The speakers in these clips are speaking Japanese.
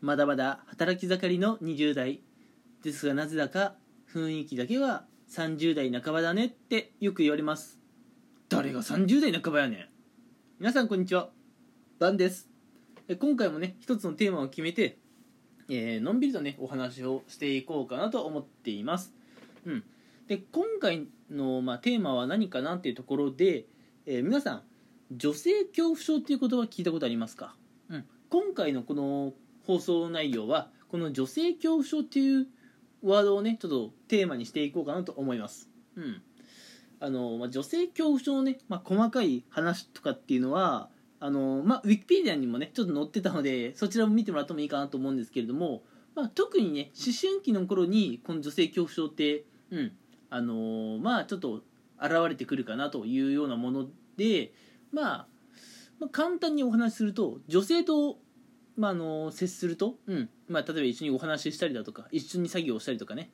まだまだ働き盛りの20代。ですがなぜだか雰囲気だけは30代半ばだねってよく言われます。誰が30代半ばやねん。皆さんこんにちは。バンです。今回もね一つのテーマを決めて、えーのんびりとねお話をしていこうかなと思っています。うん。で今回の、まあ、テーマは何かなっていうところで、えー皆さん女性恐怖症っていう言葉聞いたことありますか、うん、今回のこの放送内容はこの女性恐怖症っていうワードをねちょっとテーマにしていこうかなと思います、うん。あのまあ、女性恐怖症のね、まあ、細かい話とかっていうのはあの、まあ、ウィキペディアにもねちょっと載ってたのでそちらも見てもらってもいいかなと思うんですけれども、まあ、特にね思春期の頃にこの女性恐怖症って、うん。あのまあちょっと現れてくるかなというようなもので、まあ、まあ簡単にお話しすると女性と、まあ、あの接すると、うん。まあ、例えば一緒にお話ししたりだとか一緒に作業をしたりとかね、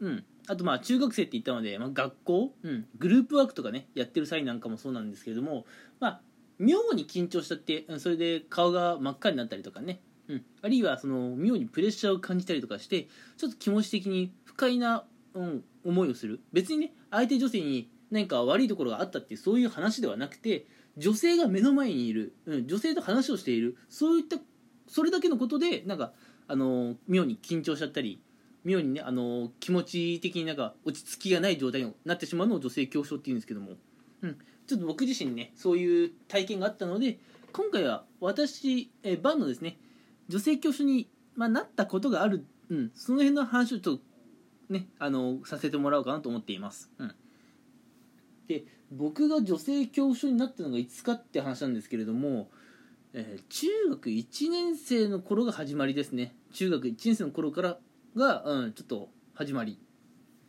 うん、あとまあ中学生って言ったので、まあ、学校、うん、グループワークとかねやってる際なんかもそうなんですけれども、まあ、妙に緊張しちゃってうんそれで顔が真っ赤になったりとかね、うん、あるいはその妙にプレッシャーを感じたりとかしてちょっと気持ち的に不快な、うん、思いをする。別にね相手女性に何か悪いところがあったっていうそういう話ではなくて女性が目の前にいる、うん、女性と話をしている。そういったそれだけのことでなんかあの妙に緊張しちゃったり妙にねあの気持ち的になんか落ち着きがない状態になってしまうのを女性恐怖症っていうんですけども、うん、ちょっと僕自身ねそういう体験があったので今回は私えバンのですね。女性恐怖症に、まあ、なったことがある、うん、その辺の話をちょっとねあのさせてもらおうかなと思っています、うん、で僕が女性恐怖症になったのがいつかって話なんですけれども、えー中学1年生の頃が始まりですね。中学1年生の頃からが、うん、ちょっと始まり。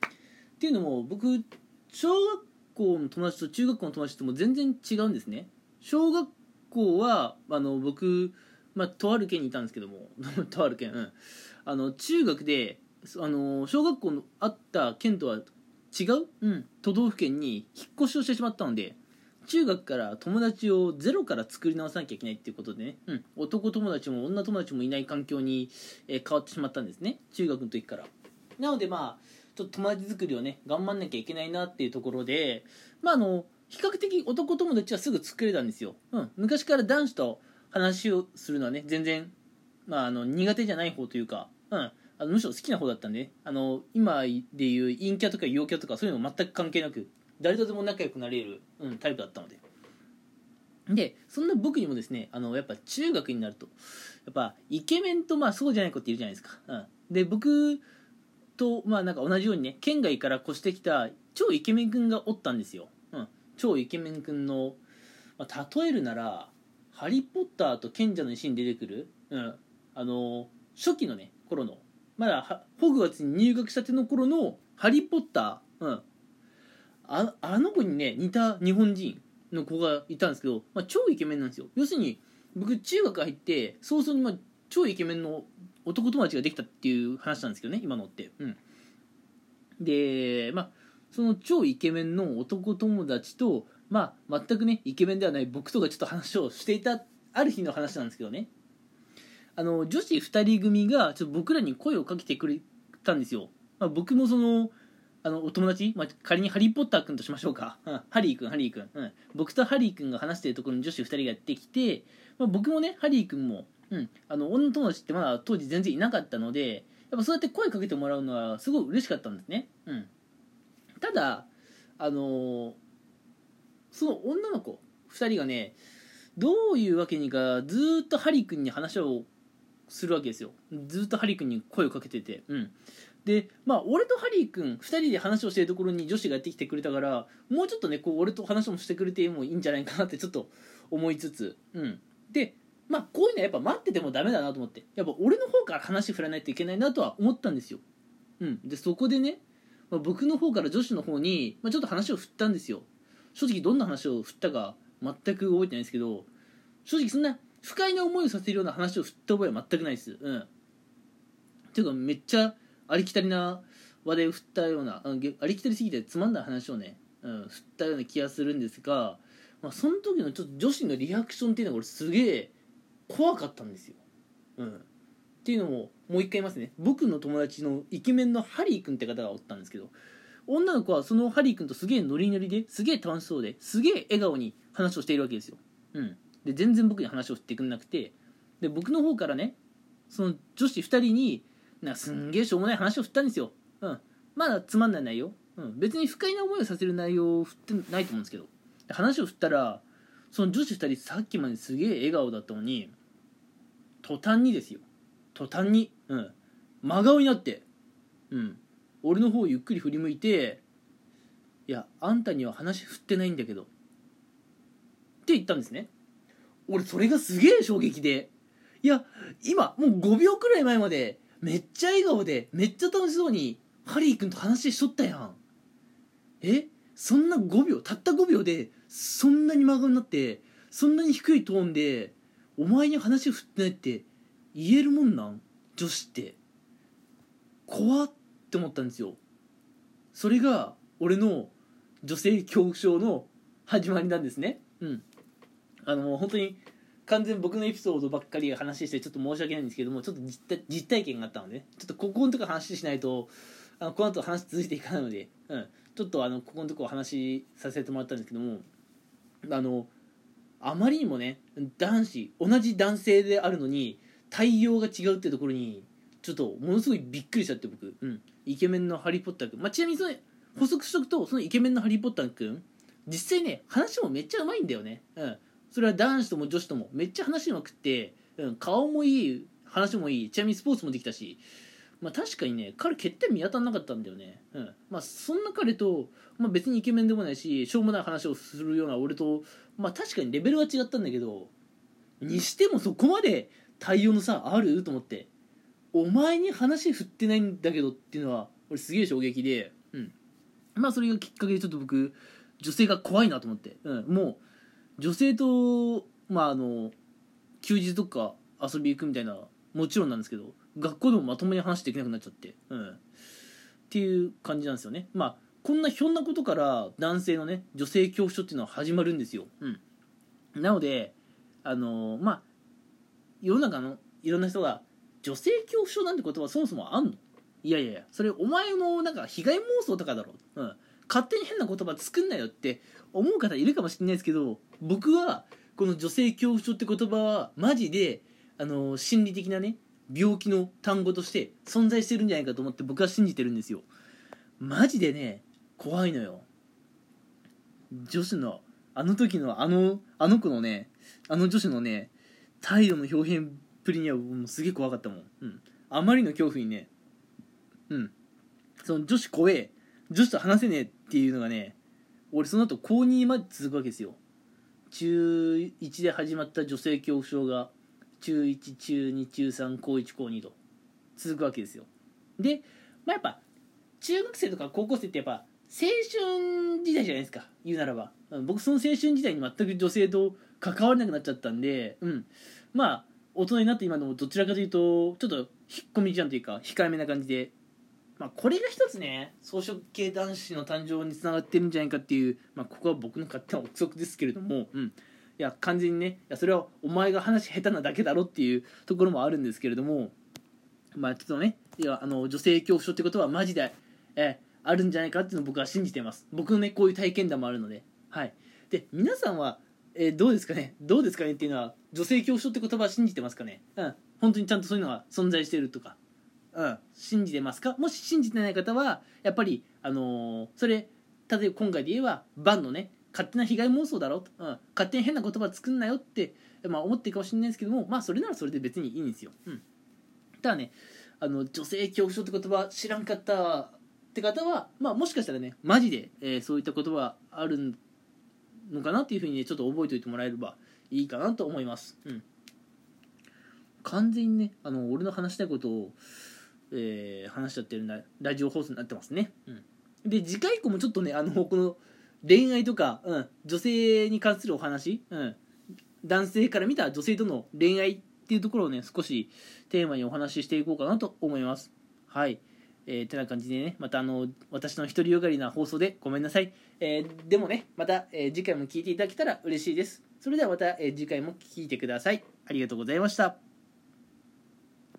っていうのも僕小学校の友達と中学校の友達とも全然違うんですね。小学校はあの僕、まあ、とある県にいたんですけども。とある県、うん、あの中学であの小学校のあった県とは違う、うん、都道府県に引っ越しをしてしまったので。中学から友達をゼロから作り直さなきゃいけないっていうことでね、うん、男友達も女友達もいない環境に、えー変わってしまったんですね。中学の時から。なのでまあちょっと友達作りをね頑張んなきゃいけないなっていうところでまああの比較的男友達はすぐ作れたんですよ、うん、昔から男子と話をするのはね全然、まあ、あの苦手じゃない方というか、うん、あのむしろ好きな方だったんでね。あの今でいう陰キャとか陽キャとかそういうの全く関係なく誰とでも仲良くなれる、うん、タイプだったので。でそんな僕にもですねあのやっぱ中学になるとやっぱイケメンとまあそうじゃない子っているじゃないですか、うん、で僕とまあなんか同じようにね県外から越してきた超イケメン君がおったんですよ、うん、超イケメン君の、まあ、例えるなら「ハリー・ポッター」と賢者の石に出てくる、うん、あの初期のね頃のまだホグワーツに入学したての頃の「ハリー・ポッター」うん、ああの子にね似た日本人の子がいたんですけど、まあ、超イケメンなんですよ。要するに僕中学入って早々にまあ超イケメンの男友達ができたっていう話なんですけどね今のって。うん。でまあその超イケメンの男友達とまあ全くねイケメンではない僕とかちょっと話をしていたある日の話なんですけどね。あの女子2人組がちょっと僕らに声をかけてくれたんですよ、まあ、僕もそのあのお友達、まあ、仮にハリー・ポッター君としましょうか、うん、ハリー君ハリー君、うん、僕とハリー君が話してるところに女子2人がやってきて、まあ、僕もねハリー君も、うん、あの女友達ってまだ当時全然いなかったのでやっぱそうやって声かけてもらうのはすごい嬉しかったんですね、うん、ただあのーその女の子2人がねどういうわけにかずっとハリー君に話をするわけですよ。ずっとハリー君に声をかけてて。うん。でまあ俺とハリー君2人で話をしてるところに女子がやってきてくれたからもうちょっとねこう俺と話もしてくれてもいいんじゃないかなってちょっと思いつつうん。でまあこういうのはやっぱ待っててもダメだなと思って。やっぱ俺の方から話振らないといけないなとは思ったんですよ。うん。でそこでね、まあ、僕の方から女子の方に、まあ、ちょっと話を振ったんですよ。正直どんな話を振ったか全く覚えてないですけど正直そんな不快な思いをさせるような話を振った覚えは全くないです。うん。っていうかめっちゃありきたりな話題を振ったようなありきたりすぎてつまんない話をね、うん、振ったような気がするんですが、まあ、その時のちょっと女子のリアクションっていうのが俺すげえ怖かったんですよ、うん、っていうのももう一回言いますね。僕の友達のイケメンのハリー君って方がおったんですけど女の子はそのハリー君とすげえノリノリですげえ楽しそうですげえ笑顔に話をしているわけですよ、うん、で全然僕に話を振ってくれなくてで僕の方からねその女子2人になんすんげえしょうもない話を振ったんですよ、うん、まだつまんない内容、うん、別に不快な思いをさせる内容を振ってないと思うんですけど。話を振ったらその女子2人さっきまですげえ笑顔だったのに途端にですよ。途端に、うん、真顔になって、うん、俺の方をゆっくり振り向いて「いやあんたには話振ってないんだけど」って言ったんですね。俺それがすげえ衝撃で。いや今もう5秒くらい前までめっちゃ笑顔でめっちゃ楽しそうにハリー君と話しとったやん。え？そんな5秒たった5秒でそんなに真顔になってそんなに低いトーンでお前に話振ってないって言えるもんなん？女子って。怖って思ったんですよ。それが俺の女性恐怖症の始まりなんですね。うん。あのもう本当に完全僕のエピソードばっかり話してちょっと申し訳ないんですけどもちょっと実体験があったので、ね、ちょっとここのとこ話しないとあのこの後話続いていかないので、うん、ちょっとあのここのとこ話させてもらったんですけどもあのあまりにもね男子同じ男性であるのに対応が違うっていうところにちょっとものすごいびっくりしちゃって僕、うん、イケメンのハリー・ポッター君、まあ、ちなみにその補足しとくとそのイケメンのハリー・ポッター君。実際ね話もめっちゃうまいんだよね、うん、それは男子とも女子ともめっちゃ話うまくって、うん、顔もいい話もいいちなみにスポーツもできたしまあ確かにね彼欠点見当たんなかったんだよね、うん、まあそんな彼と、まあ、別にイケメンでもないししょうもない話をするような俺とまあ確かにレベルは違ったんだけどにしてもそこまで対応の差あると思ってお前に話振ってないんだけどっていうのは俺すげえ衝撃でうん。まあそれがきっかけでちょっと僕女性が怖いなと思って、うん、もう女性とまああの休日とか遊び行くみたいなもちろんなんですけど学校でもまともに話できなくなっちゃって、うん、っていう感じなんですよね。まあこんなひょんなことから男性のね女性恐怖症っていうのは始まるんですよ、うん、なのであのまあ世の中のいろんな人が女性恐怖症なんて言葉そもそもあんの？いやいやいやそれお前のなんか被害妄想とかだろ、うん、勝手に変な言葉作んなよって思う方いるかもしれないですけど僕はこの女性恐怖症って言葉はマジであの心理的なね病気の単語として存在してるんじゃないかと思って僕は信じてるんですよ。マジでね怖いのよ。女子のあの時のあのあの子のねあの女子のね態度の表現っぷりにはもうすげえ怖かったもん、うん、あまりの恐怖にね。うん。その女子怖え。女子と話せねえっていうのがね俺その後高2まで続くわけですよ。中1で始まった女性恐怖症が中1中2中3高1高2と続くわけですよ。で、まあ、やっぱ中学生とか高校生ってやっぱ青春時代じゃないですか。言うならば、僕その青春時代に全く女性と関われなくなっちゃったんで、うん、まあ大人になって今でもどちらかというとちょっと引っ込みじゃんというか控えめな感じで、まあ、これが一つね草食系男子の誕生につながってるんじゃないかっていう、まあ、ここは僕の勝手な憶測ですけれども、うん、いや完全にねいやそれはお前が話下手なだけだろっていうところもあるんですけれどもまあちょっとねいやあの女性恐怖症ってことはマジで、えあるんじゃないかっていうのを僕は信じてます。僕のねこういう体験談もあるので。はい。で皆さんは、えーどうですかね？どうですかねっていうのは女性恐怖症って言葉は信じてますかね？うん。本当にちゃんとそういうのが存在してるとか。うん。信じてますか？もし信じてない方はやっぱりあのーそれ例えば今回で言えばバンのね。勝手な被害妄想だろと、うん、勝手に変な言葉作んなよって、まあ、思ってるかもしれないですけどもまあそれならそれで別にいいんですよ、うん、ただねあの女性恐怖症って言葉知らんかったって方は、まあ、もしかしたらねマジで、えーそういった言葉あるのかなっていうふうにねちょっと覚えておいてもらえればいいかなと思います、うん、完全にねあの俺の話したいことを、えー話しちゃってるなラジオ放送になってますね、うん、で次回以降もちょっとねあのこの恋愛とか、うん、女性に関するお話、うん、男性から見た女性との恋愛っていうところをね少しテーマにお話ししていこうかなと思います。はい。えー、てな感じでねまたあの私の独りよがりな放送でごめんなさい、えーでもねまた、えー次回も聞いていただけたら嬉しいです。それではまた、えー次回も聞いてください。ありがとうございました